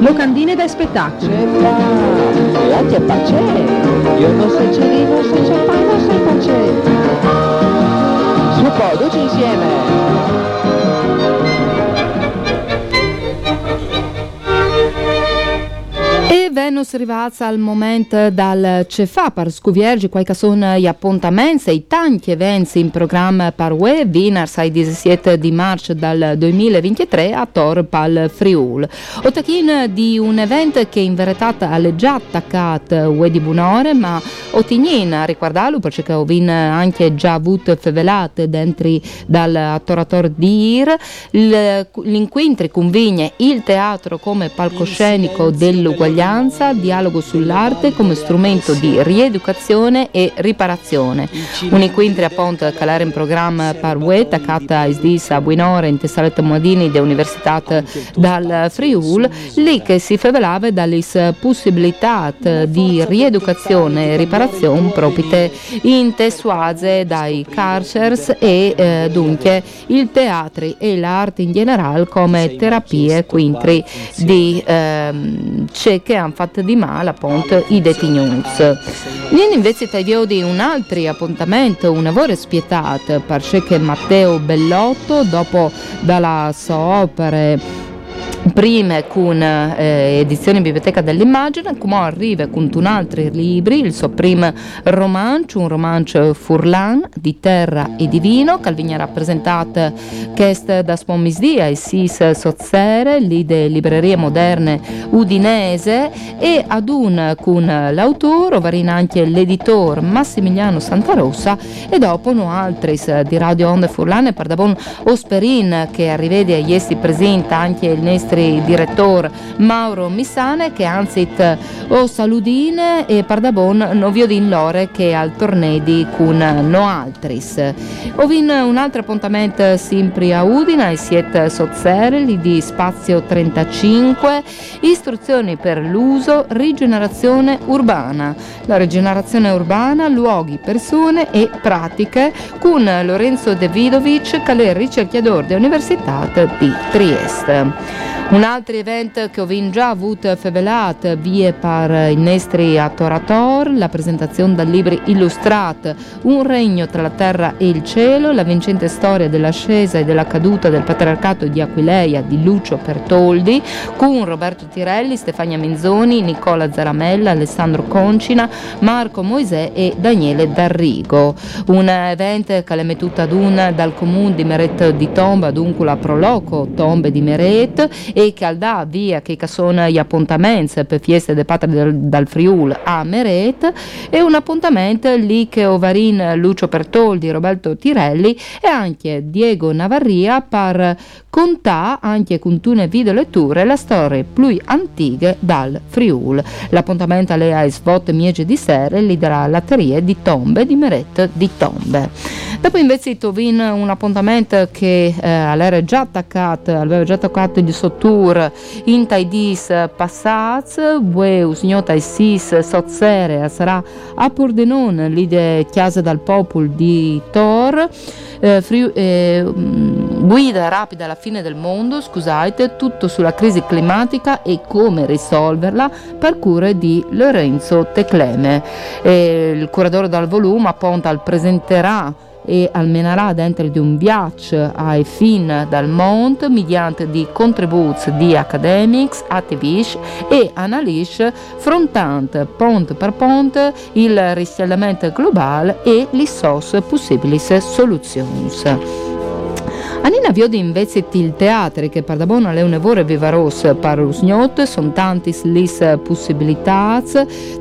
Locandine da spettacolo. e anche parce, io non so c'è di, non so c'è non so parce. Su tutti insieme. E Venus rivalsa al momento dal CFA per scuviergi quali sono gli appuntamenti e i tanti eventi in programma per UE Winners ai 17 di marzo del 2023 a Tor Pal Friul. Ottachin di un evento che in verità è già attaccato UE di Bunore ma Otignin a ricordarlo perché ho anche già avuto fevelate dentro dal attorator di IR l'incontri convigne il teatro come palcoscenico dell'uguaglianza dialogo sull'arte come strumento di rieducazione e riparazione. Un incontro appunto che era in programma per UE attaccata a Isdis a Buinore in Tessaletta Modini dell'Università dal Friul. Lì che si fevelava dalle possibilità di rieducazione e riparazione proprio in tessuaze dai carcers e eh, dunque il teatro e l'arte in generale come terapie quintri di ehm, che hanno fatto di male appunto i detinuti. Viene invece tagliato di un altro appuntamento, un lavoro spietato, perché Matteo Bellotto dopo dalla sua opera prima con eh, edizione Biblioteca dell'Immagine, come arriva con un altro libri, il suo primo romanzo, un romanzo Furlan di terra e di vino, che viene rappresentato che da Spomisdia e Sis Sozzere, lì de librerie moderne udinese e ad un con l'autore, ovarina anche l'editore Massimiliano Santarossa e dopo no altri di Radio Onde Furlan e per Osperin che arrivede a iesi presenta anche il nostro direttore Mauro Missane che anzi o saludine e pardabon novio din lore che al tornedi con no altris. Ovin un altro appuntamento sempre a Udina e siete sozzerli di spazio 35 istruzioni per l'uso rigenerazione urbana. La rigenerazione urbana, luoghi, persone e pratiche con Lorenzo Davidovic che è ricercatore dell'Università di Trieste. Un altro evento che ho già avuto fevelat vie per il nostri attorator, la presentazione del libro illustrato Un regno tra la terra e il cielo, la vincente storia dell'ascesa e della caduta del patriarcato di Aquileia di Lucio Pertoldi, con Roberto Tirelli, Stefania Menzoni, Nicola Zaramella, Alessandro Concina, Marco Moisè e Daniele D'Arrigo. Un evento che l'è mettuto ad un dal comune di Meret di Tomba, dunque la Proloco Tombe di Meret e che al dà via che sono gli appuntamenti per fieste de patria del, dal Friul a Meret e un appuntamento lì che Ovarin Lucio Pertoldi, Roberto Tirelli e anche Diego Navarria per contare anche con tune video letture la storia più antica dal Friul. L'appuntamento alle svot miege di sera lì della latteria di Tombe di Meret di Tombe. Dopo invece Tovin un appuntamento che eh, era già attaccato, aveva già attaccato il suo tour in Taidis Passaz, Bue Usgnota e Sis Sozzere sarà a Pordenone, lì de Chiesa dal Popol di Tor. Eh, Friu- eh, mm, guida rapida alla fine del mondo, scusate, tutto sulla crisi climatica e come risolverla per cure di Lorenzo Tecleme. Eh, il curatore dal volume appunto presenterà e almenarà dentro di un viaggio ai fin dal mondo mediante di contributi di academics, attivisti e analisti frontante ponte per ponte il riscaldamento globale e le sos possibili soluzioni. Anina viodi invece il teatro che per da buona le unevore vivaros per usgnot, sono tanti lis possibilità,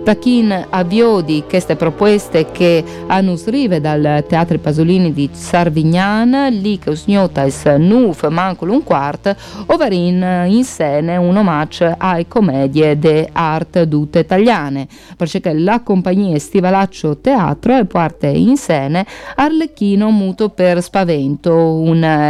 tachin avviodi queste proposte che hanno srive dal Teatro Pasolini di Sarvignan, lì che usgnota es nuf mancolo un quart, ovarin in scene un omaggio ai commedie de art dute italiane, perché la compagnia Stivalaccio Teatro è parte in scene Arlecchino muto per spavento,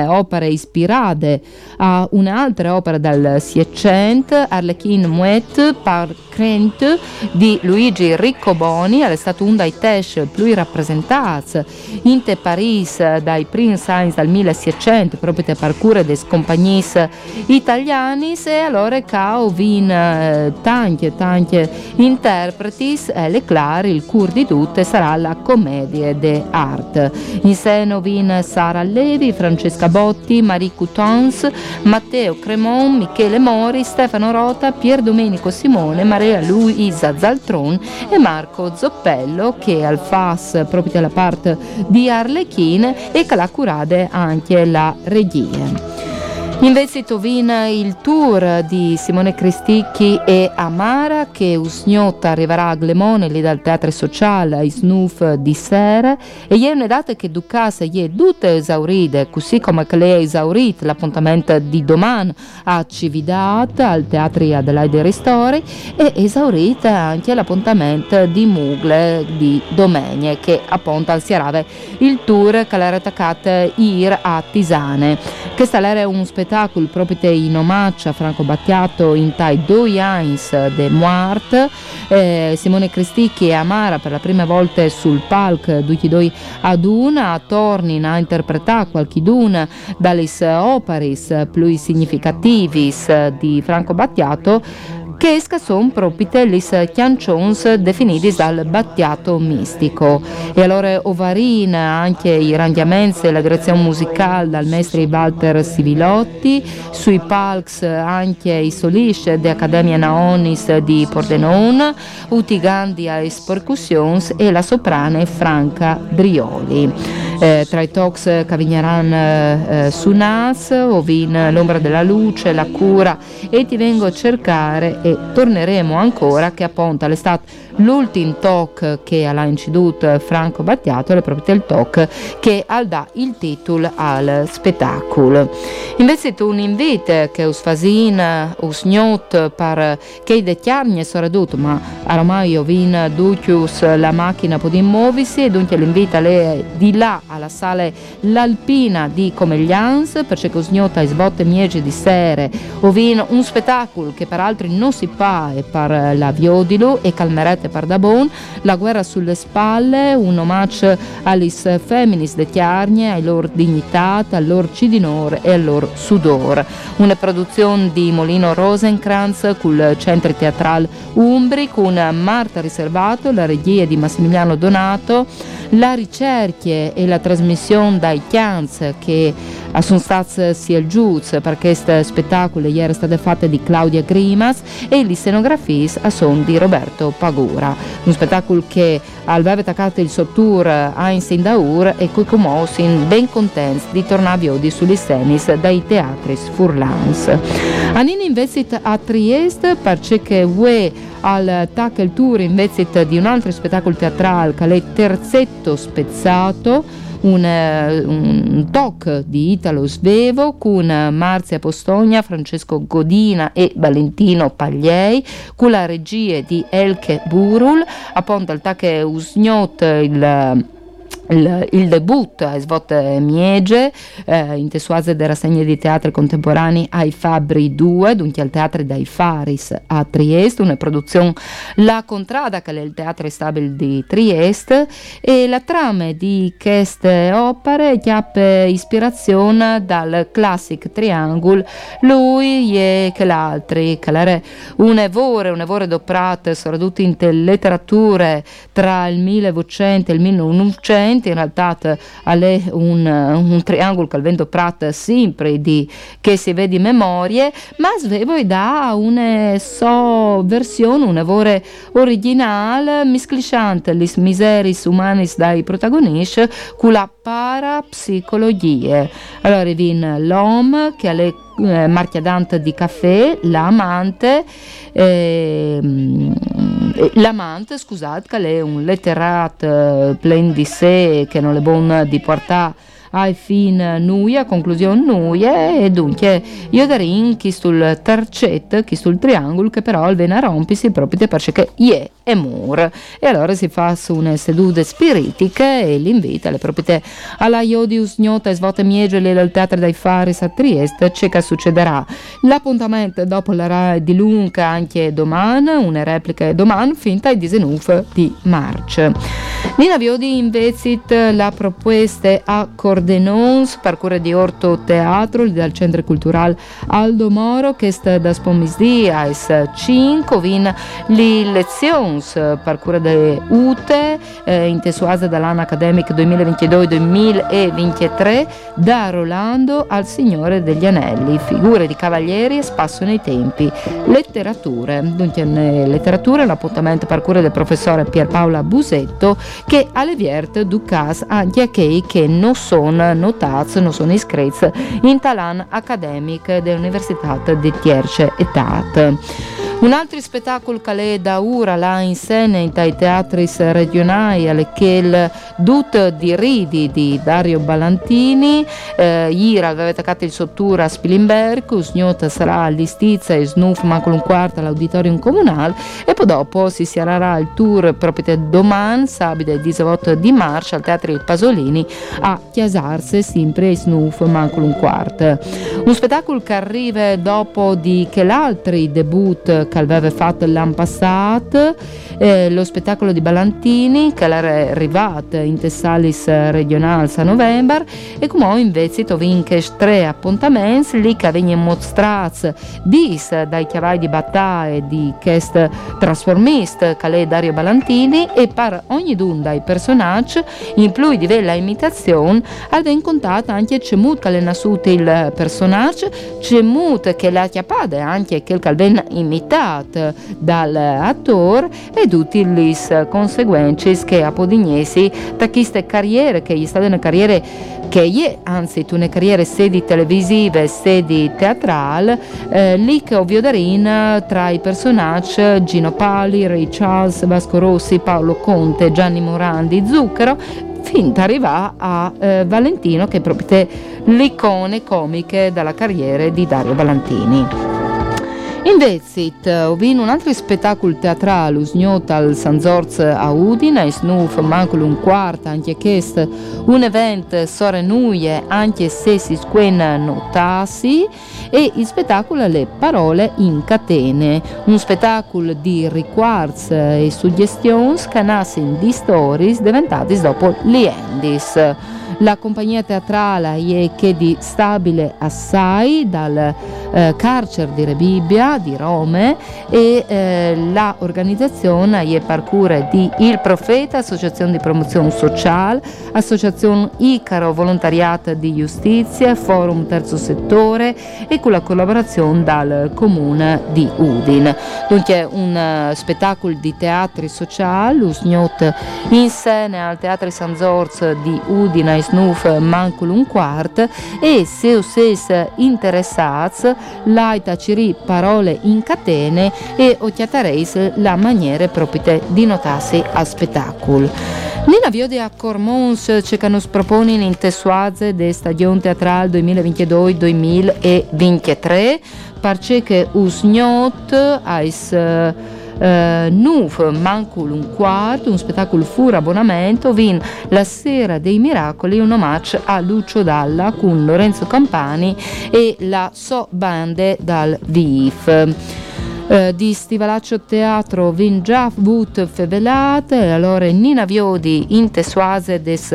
un'opera ispirata a un'altra opera dal Siecent, Arlecchino Muet par Crent di Luigi Riccoboni, è stato un dai tesh più rappresentati in te Paris dai Prince Heinz dal 1600, proprio te parcure des compagnis italiani, e allora cao vin eh, tanti tanti interpreti, e le clar il cur di tutte sarà la commedia de art. In seno vin Sara Levi, Francesca Botti, Marie Coutons, Matteo Cremon, Michele Mori, Stefano Rota, Pier Domenico Simone, Maria Luisa Zaltron e Marco Zoppello che al FAS proprio della parte di Arlecchine e che la curade anche la regia. Invece Tovina il tour di Simone Cristicchi e Amara che Usgnotta arriverà a Glemone lì dal teatro sociale ai Snuf di sera. E ieri una data che Ducassa è tutte esaurite così come che lei è esaurita l'appuntamento di domani a Cividat al teatro Adelaide Ristori e esaurita anche l'appuntamento di Mugle di Domegne che appunto al Sierave il tour che l'era attaccata ir a Tisane che sta un spettacolo spettacolo proprio in omaggio a Franco Battiato in tai due Heinz de Muart eh, Simone Cristicchi e Amara per la prima volta sul palco tutti due ad una. Tornino a interpretare qualchiduna dalle operis più significativi di Franco Battiato che esca son propite lis chiancions definiti dal battiato mistico. E allora Ovarina, anche i rangiamenti e la direzione musicale dal maestro Walter Sivilotti, sui palcs anche i solisce di Accademia Naonis di Pordenone, utigandi a percussions e la soprana Franca Brioli. Eh, tra i talks Cavignaran eh, su Nas, Ovin L'ombra della luce, La cura. E ti vengo a cercare e torneremo ancora che appunto l'estate l'ultimo talk che ha inciduto Franco Battiato è proprio il talk che dà il titolo al spettacolo. Invece un invito che us fasin us gnot per che de chiarne soprattutto ma ormai io vin ducius la macchina po di muovisi e dunque l'invita le di là alla sala l'Alpina di Comeglians perché us gnota sbotte miege di sere o vin un spettacolo che peraltro non si fa per la Viodilo e calmerete per Dabon, la guerra sulle spalle, un omaggio alle feminis de Chiarnie, ai loro dignità, al loro cidinore e al loro sudor. Una produzione di Molino Rosenkranz col centro teatrale Umbri con Marta Riservato, la regia di Massimiliano Donato, la ricerca e la trasmissione dai Chianz che sono stati sia il giudice per questo spettacolo ieri state fatte di Claudia Grimas e le scenografie sono di Roberto Pagura un spettacolo che aveva attaccato il sottour Einstein Daur e cui in ben contenti di tornare oggi sulle scene dai teatri furlans. Anini invece a Trieste perché vuoi al Tackle Tour invece di un altro spettacolo teatrale che è Terzetto Spezzato un, eh, un talk di Italo Svevo con Marzia Postogna, Francesco Godina e Valentino Pagliei, con la regia di Elke Burul, appunto il tacche usgnot il il, il, debutto a Svot Miege eh, in tessuase della rassegna di teatri contemporanei ai Fabri 2, dunque al teatro dai Faris a Trieste, una produzione La Contrada che è il teatro stabile di Trieste e la trama di queste opere chiappe ispirazione dal classic triangolo lui e che l'altri, che evore, un evore doprate, soprattutto in letterature tra il 1800 e il 1900 in realtà è un, un triangolo che vento prat sempre di che si vede memorie, ma svevo da una so versione, una vore originale, misclisciante le miseris umanis dai protagonisti con la parapsicologia. Allora, vin l'uomo che ha le eh, marchiadante di caffè, l'amante, eh, l'amante, scusate, che è un letterato eh, plen di sé che non è buono di portare ai fin nuia, conclusione nuia e dunque io darin chi sul tercetto, chi sul triangolo che però il vena rompisi proprio perché ie e mur. E allora si fa su una sedute spiritiche e l'invita le proprietà alla Iodius Gnota e Svote Miegeli del Teatro dei Faris a Trieste c'è che succederà. L'appuntamento dopo la RAI di Lunca anche domani una replica domani finta e disenuf di March Nina Viodi invece la proposta a Cordenons parcure di Orto Teatro dal Centro Culturale Aldo Moro che sta da spomisdi a 5 vin le lezioni eh, parcura de UTE, eh, intesuasa dall'anno accademico 2022-2023, da Rolando al Signore degli Anelli, figure di cavalieri e spasso nei tempi, letterature. Dunque, letteratura è un appuntamento parcura del professore Pierpaola Busetto che alle vierte Ducas anche a che non sono notati, non sono iscritti in talan accademic dell'Università di Tierce e. Un altro spettacolo che è da ora là in scena tai teatri regionali che il Dut di Ridi di Dario Ballantini eh, ieri aveva attaccato il sottura a Spilimberg usgnota sarà all'Istizia e Snuf manco un quarto all'auditorium comunale e poi dopo si sarà il tour proprio domani sabato il 18 di marzo al Teatro Il Pasolini a Chiasarse sempre Snuf manco un quarto. Un spettacolo che arriva dopo di che l'altri debut che aveva fatto l'anno passato, eh, lo spettacolo di Ballantini che era arrivato in Tessalis regionals a novembre e come invece vince tre appuntamenti lì che vengono mostrati dis dai chiavai di battaglia di questo trasformista che è Dario Ballantini e per ogni dun dai personaggi in più di bella imitazione aveva contato anche Cemut che è nasciuto il personaggio Cemut che l'ha chiappata anche che viene imitato dal dall'attore e tutti le conseguenze che a Podignesi da queste carriere che gli sta una carriera che è anzi una carriera sedi televisive sedi teatrali eh, lì che ovvio darin tra i personaggi Gino Pali, Ray Charles, Vasco Rossi, Paolo Conte, Gianni Morandi, Zucchero finta arriva a eh, Valentino che è proprio l'icone comiche della carriera di Dario Valentini. Invece, ho visto un altro spettacolo teatrale, usgnota al San Zorz a Udine, e snuf un quarto, anche questo, un evento sore nuie, anche se si squena notasi, e il spettacolo Le parole in catene, un spettacolo di riquarz e suggestioni che nascono di stories diventate dopo gli endis. La compagnia teatrale è che di stabile assai dal eh, carcere di Rebibbia di Rome e eh, la organizzazione è parcure di Il Profeta, Associazione di Promozione Sociale, Associazione Icaro Volontariato di Giustizia, Forum Terzo Settore e con la collaborazione dal Comune di Udin. Dunque un uh, spettacolo di teatri sociali, usgnot in scena al Teatro San Zorz di Udine e snuf mancul un quart e se o ses interessats laita ciri parole in catene e occhiatareis la maniera proprie di notarsi a spettacolo. Nina Viode a Cormons ce che nos propone in tessuaze de stagione teatrale 2022-2023 parce che us gnot ais eh, Nuf Mancul un quarto, un spettacolo fur abbonamento, vin La Sera dei Miracoli, un omaggio a Lucio Dalla con Lorenzo Campani e la So Bande dal VIF. Eh, di Stivalaccio Teatro vin già but fevelate, allora Nina Viodi in tesuase des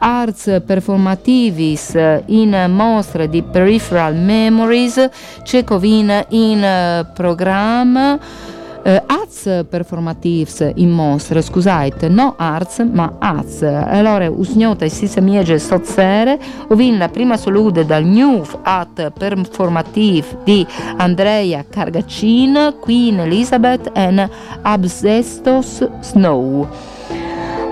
arts performativis in mostre di Peripheral Memories, Cecovin in uh, programma eh, Az performatives in mostra, scusate, no arts ma Az. Allora usgnota e si semiege sozzere, ovin la prima solude dal New Art Performative di Andrea Cargacin, Queen Elizabeth e Absestos Snow.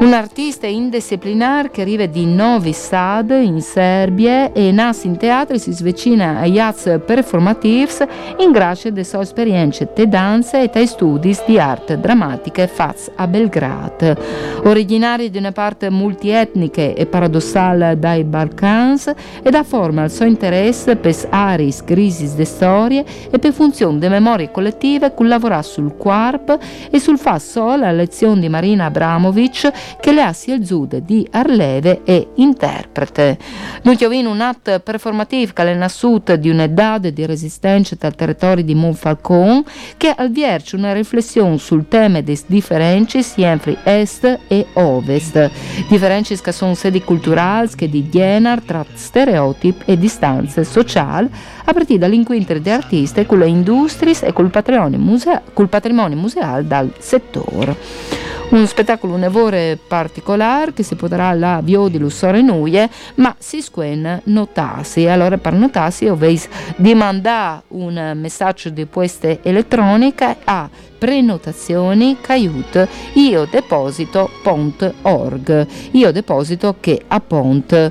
Un artista indisciplinar che arriva di Novi Sad in Serbia e nasce in teatro e si svecina a jazz performatives in grazia delle sue esperienze te danze e dai studi di arte drammatica faz a Belgrado. Originario di una parte multietnica e paradossale dai Balcans e da forma al suo interesse per aris, crisi de storie e per funzione di memorie collettive collaborare sul quarp e sul fa solo la lezione di Marina Abramovic che le ha sia zude di Arleve e interprete. Dunque ovino un atto performativo che è nasciuto di un'età di resistenza dal territorio di Monfalcone che alvierce una riflessione sul tema delle differenze sempre est e ovest, differenze che sono sedi culturali che di Dienar tra stereotipi e distanze sociali a partire dall'incontro di artisti con le industrie e col patrimonio, musea- col patrimonio museale dal settore un spettacolo un'evore particolare che si potrà la vio di Lussore Nuie, ma si squen notasi. Allora per notasi ovveis dimanda un messaggio di queste elettroniche a prenotazioni caiut io deposito.org io deposito che appunto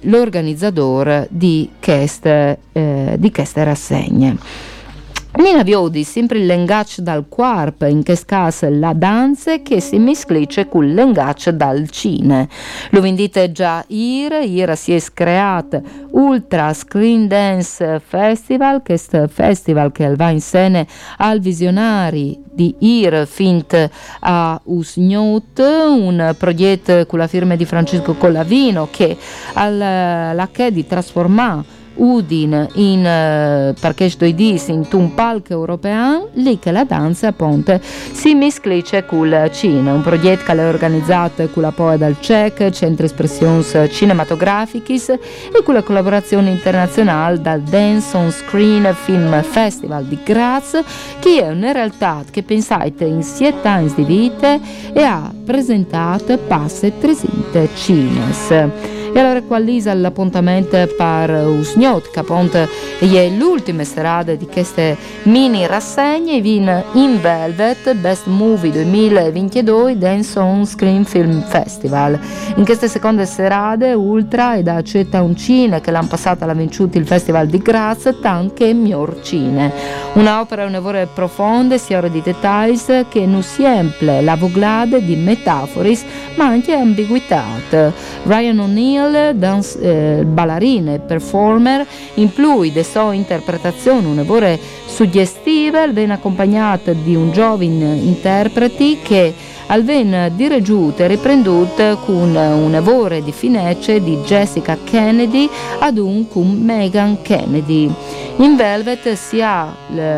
l'organizzatore di queste, eh, di queste rassegne Nina Viodi sempre il l'engaccio dal quarp, in che caso la danza che si misclice con l'engaccio dal cine. Lo vendite già IR, IR si è creato Ultra Screen Dance Festival, che è festival che va in scena al visionari di IR fint a Usgnot, un progetto con la firma di Francesco Collavino che alla che di trasformare Udin in uh, Parchesh Doidis in un palco europeo, lì che la danza appunto si misclice con la Cina, un progetto che è organizzato con la POE dal CEC, Centro Expressions Cinematograficis e con la collaborazione internazionale dal Dance on Screen Film Festival di Graz, che è una realtà che pensate in sette anni di vita e ha presentato passe 300 cines. E allora qualisa l'appuntamento per Usgnot, che appunto è l'ultima serata di queste mini rassegne, vin in Velvet Best Movie 2022 Dance on Screen Film Festival. In queste seconde serate Ultra e da Cetta Uncine che l'hanno passata l'ha vinto il Festival di Graz, anche Miorcine. Un'opera un'evore profonda, sia ora di dettagli che non sempre la voglade di metaforis, ma anche ambiguità. Ryan O'Neill Daniel, dans, eh, ballerine, performer, in più de sue interpretazioni un'evore suggestiva, viene accompagnata di un giovane interprete che alven direggiute e riprendute con un evore di finece di Jessica Kennedy ad un con Megan Kennedy. In Velvet si, ha,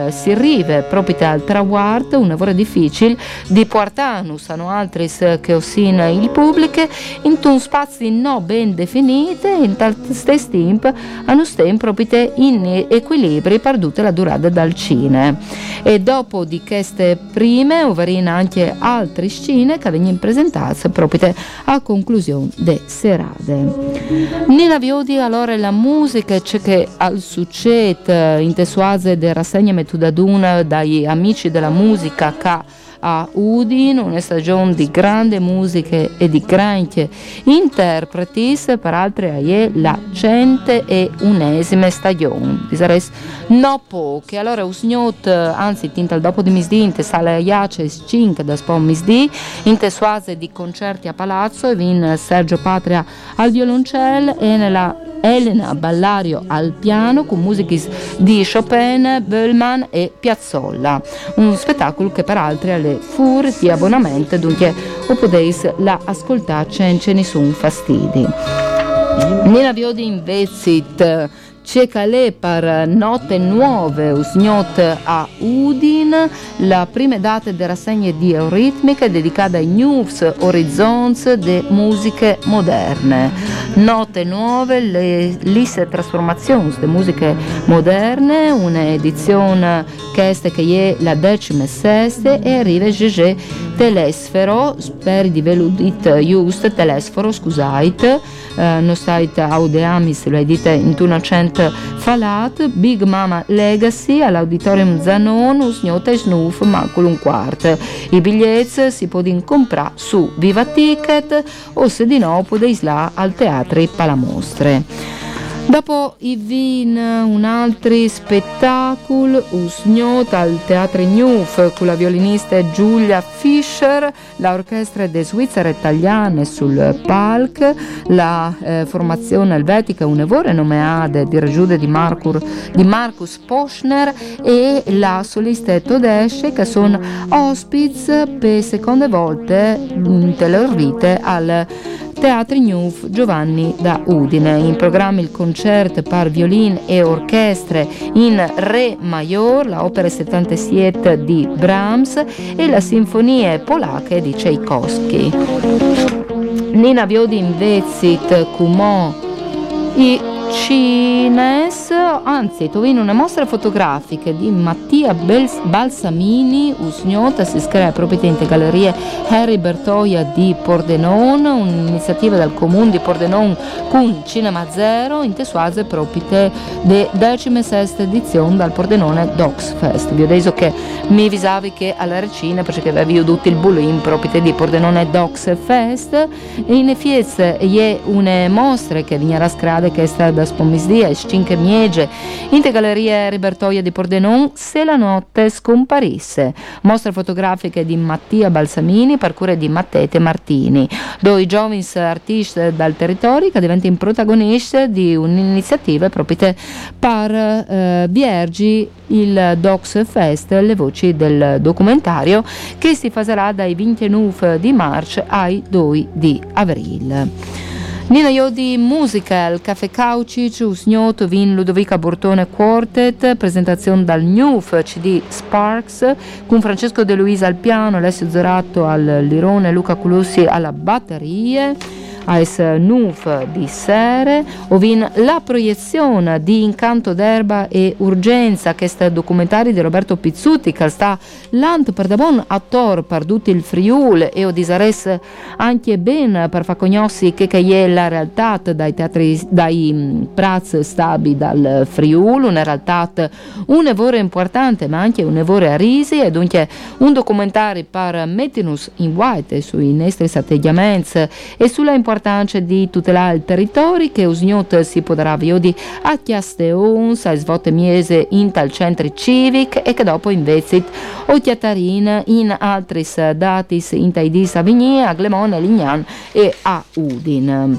si arriva proprio al traguardo, un lavoro difficile, di portanus hanno altri che ossin il pubblico, in un spazio non ben definito, in tal stesso tempo hanno stem proprio in equilibri perdute la durata dal cine. E dopo di queste prime, ovarina anche altri che vengono presentate proprio a conclusione de serate. Nella Viodi allora la musica c'è che al succede in tesuase de rassegna metudaduna dai amici della musica che a Udin, una stagione di grande musica e di grandi interpreti, per altri è la cente e unesime stagione. Disares no poche, allora usgnot, anzi tinta dopo di misdì, sale a Iace 5 da spon misdì, in tesuase di concerti a palazzo, e vin Sergio Patria al violoncello e nella Elena Ballario al piano con musiche di Chopin, Böllman e Piazzolla. Un spettacolo che per altri alle fur di abbonamento, dunque poteis la senza nessun fastidi. Nella Viodi Invezit c'è calè per Note Nuove, usgnot a Udin, la prima data di rassegne di Euritmica dedicata ai News Horizons de musiche moderne. Note Nuove, le liste trasformazioni di musiche moderne, un'edizione che è la decima sesta e arriva Gégé Telesfero, speri di veludit just, Telesfero, scusate, eh, non state audeamis, lo dite in una cent falat, Big Mama Legacy all'Auditorium Zanon, usgnota e snuf, macul un quart. I biglietti si possono comprare su Viva Ticket o se di no potete là al Teatro Palamostre. Dopo i Vin, un altro spettacolo, usgnota al Teatro Newf con la violinista Giulia Fischer, l'orchestra de Svizzera italiane sul palc, la eh, formazione elvetica Unevore nomeade di Regiude di, di Marcus Poschner e la solista Todesce che sono ospits per seconde volte in teleorvite al Teatri Newf Giovanni da Udine. In programma il concerto per violin e orchestre in Re Major, la opera 77 di Brahms e la sinfonie polacche di Tchaikovsky. Nina Viodi in Vezit, Cumò, i Cines, anzi, in una mostra fotografica di Mattia Balsamini, usgnota, si scrive propriamente Gallerie Harry Bertoia di Pordenon, un'iniziativa del comune di Pordenon con Cinema Zero, in tesuase propite de decime sesta edizione dal Pordenone Docs Fest. Vi ho detto che mi visavi che alla recina perché avevi tutti il bulin propite di Pordenone Docs Fest e in effetti è una mostra che viene a scrade che è stata da spomisdia e scinche miege, in te gallerie Ribertoia di Pordenon, se la notte scomparisse. Mostre fotografiche di Mattia Balsamini, parcure di Mattete Martini, due giovani artisti dal territorio che diventano protagonisti di un'iniziativa proprio per eh, Viergi il Docs Fest, le voci del documentario che si farà dai 29 di marzo ai 2 di aprile. Nina Jodi Musical, Caffè Caucic, Usgnot, Vin Ludovica Bortone Quartet, presentazione dal Newf CD Sparks, con Francesco De Luisa al piano, Alessio Zoratto al lirone, Luca Culussi alla batterie als NUF di Sere, ovin la proiezione di Incanto d'erba e Urgenza, che sta documentario di Roberto Pizzuti, che sta l'ant per da buon per tutti il Friul e o disares anche ben per far conosci che che è la realtà dai teatri, dai mm, praz stabi dal Friul, una realtà un evore importante ma anche un evore a risi e dunque un documentario per metternos in white sui nostri atteggiamenti e sulla importanza importanza di tutelare il territorio che usgnot si potrà di a chiaste uns, a svote miese in tal centri civic e che dopo invece o chiatarin in altri datis in taidis a Vigny, a Glemone, Lignan e a Udin.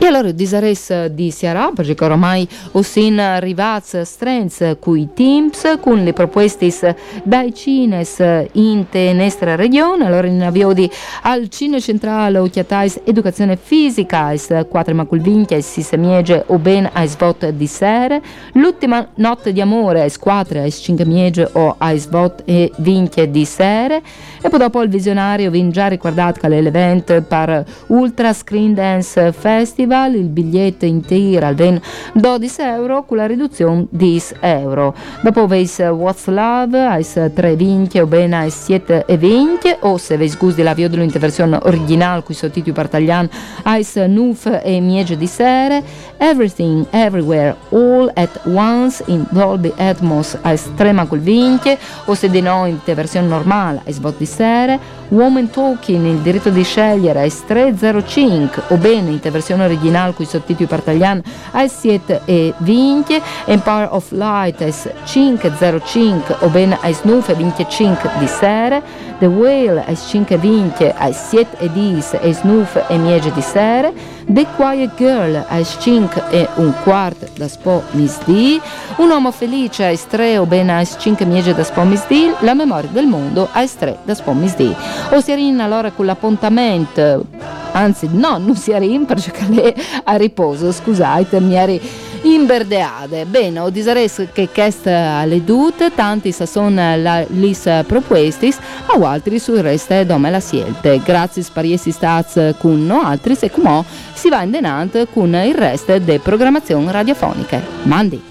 E allora disares di Siarà, perché ormai ossin arrivats strengths cui teams con le proposte dai cines in te nostra regione, allora in aviodi al Cine Centrale o chiatais educazione fisica, is quattro maculvinchia e si semiege o ben a svot di sere, l'ultima notte di amore a squadre a cinque miege o a svot e vinchie di sere, e poi dopo il visionario vin già ricordato che l'evento per Ultra Screen Dance Festival festival il biglietto intero al 12 euro con la riduzione di 10 euro. Dopo veis What's Love, ais 3 vinche o bene ais 7 e 20 o se veis gusti la video in versione originale con i sottotitoli per taglian ais Nuf e Miege di Sere, Everything Everywhere All at Once in Dolby Atmos ais 3 macul vinche o se di no in versione normale ais bot di Sere, Woman Talking il diritto di scegliere ais 305 o bene in versione originale original cu i sottotitoli per italiano ai 7 e 20 Empire of Light ai 505 o bene ai snufe 25 di sera The Whale ai 520 ai 7 e 10 e snufe e miege di sera The Quiet Girl ai 5 e un quarto da spo misdi Un uomo felice ai 3 o bene ai 5 miege da spo misdi La memoria del mondo ai 3 da spo misdi O si rinna allora con l'appuntamento anzi no, non si in perché lei a riposo, scusate, mi eri in Berdeade. Bene, ho disares che quest alle dut, tanti sa son la, lis propuestis, a altri sul reste dome la sielte. Grazie spariesi stats con no altri e come si va in denant con il resto de programmazioni radiofoniche. Mandi!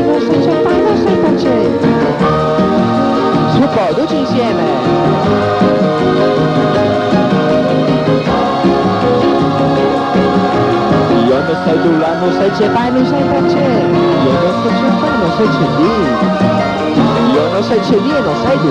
Non so parce. Su po', tutti insieme. Io non sai tu là, non sai c'è fai, non sai parce. Io non so c'è fai, non sai c'è di. Io non sai c'è di e non sai tu